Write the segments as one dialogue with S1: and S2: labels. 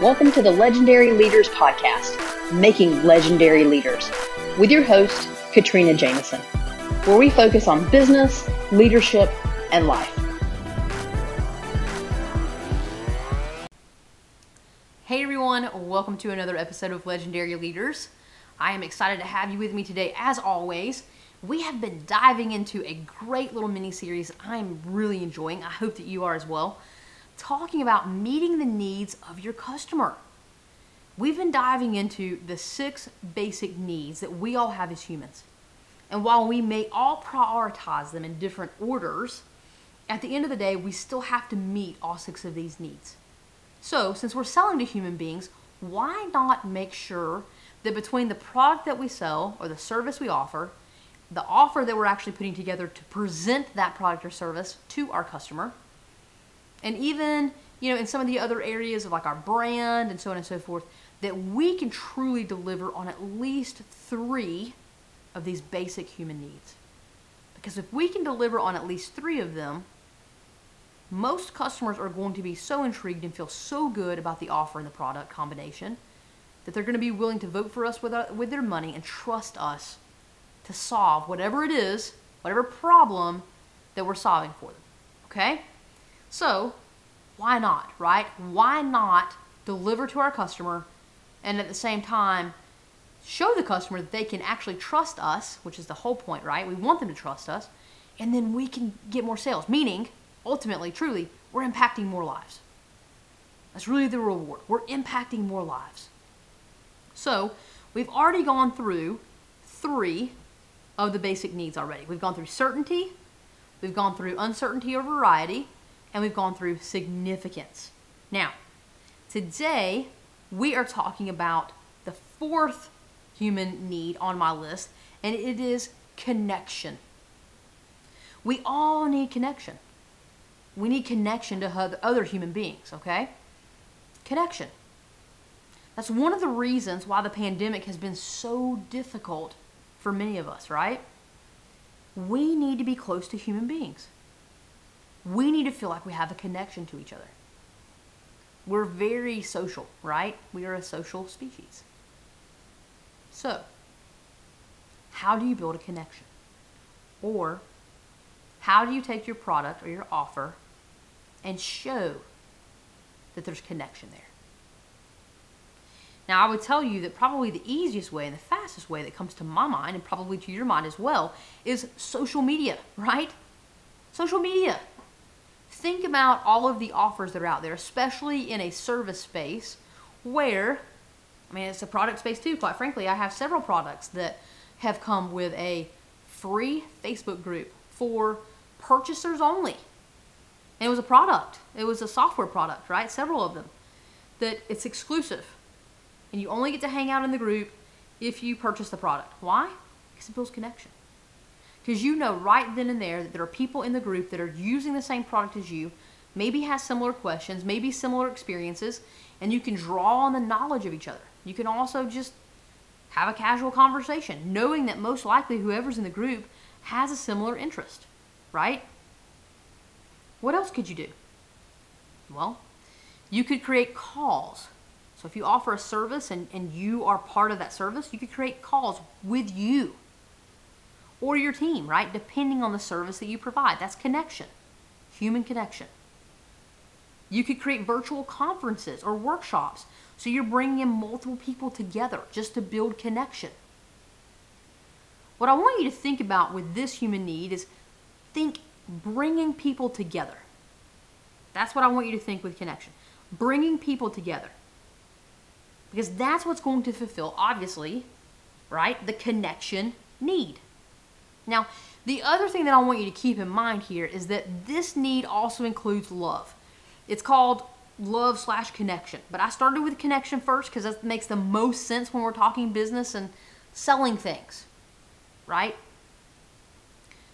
S1: Welcome to the Legendary Leaders Podcast, Making Legendary Leaders, with your host, Katrina Jameson, where we focus on business, leadership, and life.
S2: Hey everyone, welcome to another episode of Legendary Leaders. I am excited to have you with me today, as always. We have been diving into a great little mini series I'm really enjoying. I hope that you are as well talking about meeting the needs of your customer. We've been diving into the six basic needs that we all have as humans. And while we may all prioritize them in different orders, at the end of the day, we still have to meet all six of these needs. So, since we're selling to human beings, why not make sure that between the product that we sell or the service we offer, the offer that we're actually putting together to present that product or service to our customer, and even you know in some of the other areas of like our brand and so on and so forth that we can truly deliver on at least three of these basic human needs because if we can deliver on at least three of them most customers are going to be so intrigued and feel so good about the offer and the product combination that they're going to be willing to vote for us with, our, with their money and trust us to solve whatever it is, whatever problem that we're solving for them. Okay? So, why not, right? Why not deliver to our customer and at the same time show the customer that they can actually trust us, which is the whole point, right? We want them to trust us, and then we can get more sales, meaning, ultimately, truly, we're impacting more lives. That's really the reward. We're impacting more lives. So, we've already gone through three of the basic needs already. We've gone through certainty, we've gone through uncertainty or variety, and we've gone through significance. Now, today we are talking about the fourth human need on my list, and it is connection. We all need connection. We need connection to other human beings, okay? Connection. That's one of the reasons why the pandemic has been so difficult for many of us, right? We need to be close to human beings we need to feel like we have a connection to each other. We're very social, right? We are a social species. So, how do you build a connection? Or, how do you take your product or your offer and show that there's connection there? Now, I would tell you that probably the easiest way and the fastest way that comes to my mind, and probably to your mind as well, is social media, right? Social media think about all of the offers that are out there, especially in a service space where, I mean, it's a product space too, quite frankly. I have several products that have come with a free Facebook group for purchasers only. And it was a product, it was a software product, right? Several of them. That it's exclusive. And you only get to hang out in the group if you purchase the product. Why? Because it builds connection because you know right then and there that there are people in the group that are using the same product as you, maybe has similar questions, maybe similar experiences, and you can draw on the knowledge of each other. You can also just have a casual conversation, knowing that most likely whoever's in the group has a similar interest, right? What else could you do? Well, you could create calls. So if you offer a service and, and you are part of that service, you could create calls with you or your team, right? Depending on the service that you provide. That's connection, human connection. You could create virtual conferences or workshops. So you're bringing in multiple people together just to build connection. What I want you to think about with this human need is think bringing people together. That's what I want you to think with connection. Bringing people together. Because that's what's going to fulfill, obviously, right, the connection need. Now, the other thing that I want you to keep in mind here is that this need also includes love. It's called love slash connection. But I started with connection first because that makes the most sense when we're talking business and selling things, right?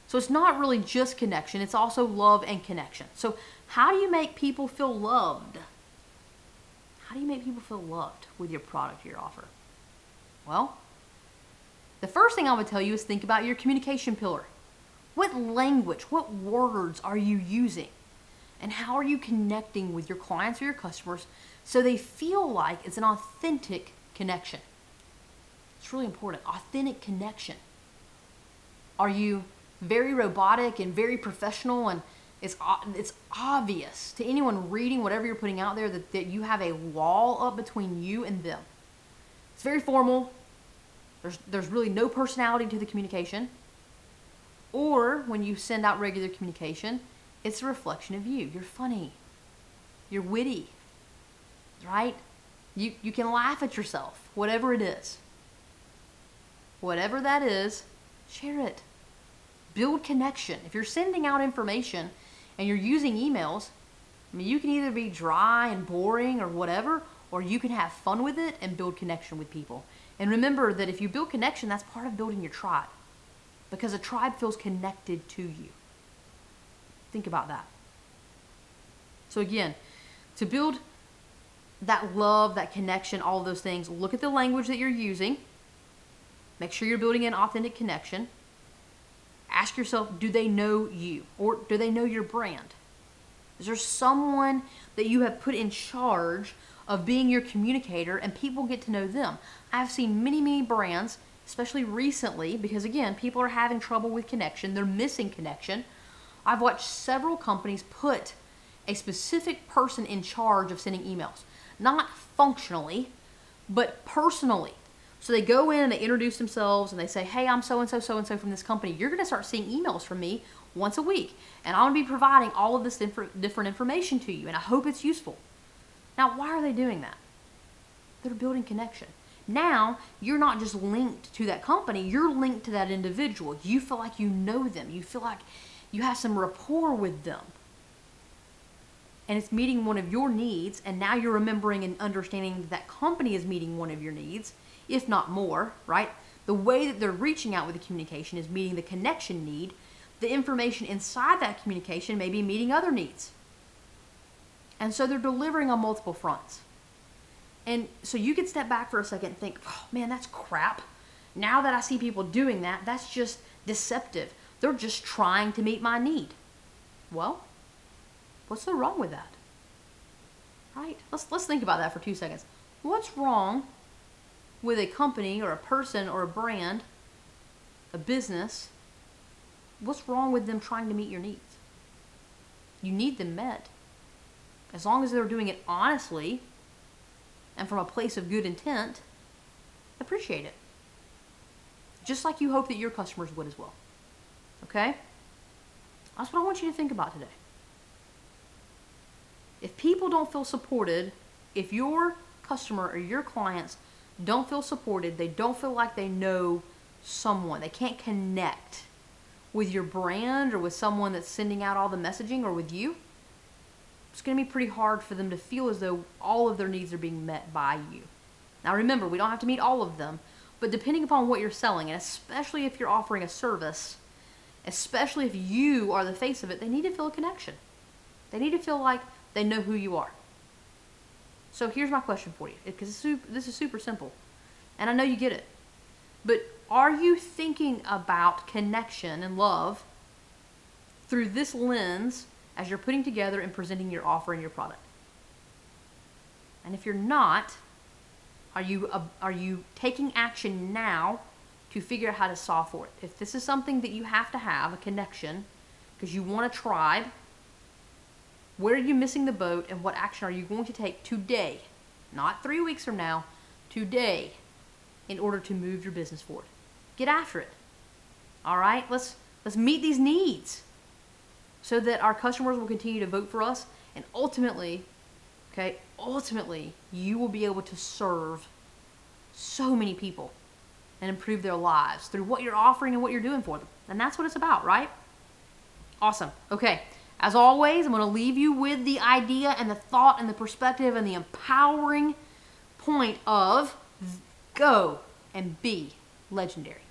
S2: So it's not really just connection, it's also love and connection. So, how do you make people feel loved? How do you make people feel loved with your product or your offer? Well, the first thing I would tell you is think about your communication pillar. What language, what words are you using? And how are you connecting with your clients or your customers so they feel like it's an authentic connection? It's really important. Authentic connection. Are you very robotic and very professional and it's, it's obvious to anyone reading whatever you're putting out there that, that you have a wall up between you and them. It's very formal. There's, there's really no personality to the communication. Or when you send out regular communication, it's a reflection of you. You're funny. You're witty. Right? You, you can laugh at yourself, whatever it is. Whatever that is, share it. Build connection. If you're sending out information and you're using emails, I mean, you can either be dry and boring or whatever, or you can have fun with it and build connection with people. And remember that if you build connection, that's part of building your tribe because a tribe feels connected to you. Think about that. So, again, to build that love, that connection, all those things, look at the language that you're using. Make sure you're building an authentic connection. Ask yourself do they know you or do they know your brand? Is there someone that you have put in charge of being your communicator and people get to know them? I've seen many, many brands, especially recently, because again, people are having trouble with connection, they're missing connection I've watched several companies put a specific person in charge of sending emails, not functionally, but personally. So they go in and they introduce themselves and they say, Hey, I'm so and so, so and so from this company. You're going to start seeing emails from me once a week. And I'm going to be providing all of this inf- different information to you. And I hope it's useful. Now, why are they doing that? They're building connection. Now, you're not just linked to that company, you're linked to that individual. You feel like you know them. You feel like you have some rapport with them. And it's meeting one of your needs, and now you're remembering and understanding that, that company is meeting one of your needs, if not more, right? The way that they're reaching out with the communication is meeting the connection need. The information inside that communication may be meeting other needs. And so they're delivering on multiple fronts. And so you could step back for a second and think, oh man, that's crap. Now that I see people doing that, that's just deceptive. They're just trying to meet my need. Well, what's so wrong with that? Right? Let's let's think about that for 2 seconds. What's wrong with a company or a person or a brand, a business? What's wrong with them trying to meet your needs? You need them met. As long as they're doing it honestly and from a place of good intent, appreciate it. Just like you hope that your customers would as well. Okay? That's what I want you to think about today. If people don't feel supported, if your customer or your clients don't feel supported, they don't feel like they know someone, they can't connect with your brand or with someone that's sending out all the messaging or with you, it's going to be pretty hard for them to feel as though all of their needs are being met by you. Now, remember, we don't have to meet all of them, but depending upon what you're selling, and especially if you're offering a service, especially if you are the face of it, they need to feel a connection. They need to feel like they know who you are. So here's my question for you, because this is super simple, and I know you get it. But are you thinking about connection and love through this lens as you're putting together and presenting your offer and your product? And if you're not, are you uh, are you taking action now to figure out how to solve for it. If this is something that you have to have, a connection, because you want a tribe, where are you missing the boat and what action are you going to take today, not three weeks from now, today, in order to move your business forward? Get after it. All right, let's let's meet these needs so that our customers will continue to vote for us and ultimately, okay, ultimately you will be able to serve so many people and improve their lives through what you're offering and what you're doing for them. And that's what it's about, right? Awesome. Okay. As always, I'm going to leave you with the idea and the thought and the perspective and the empowering point of go and be legendary.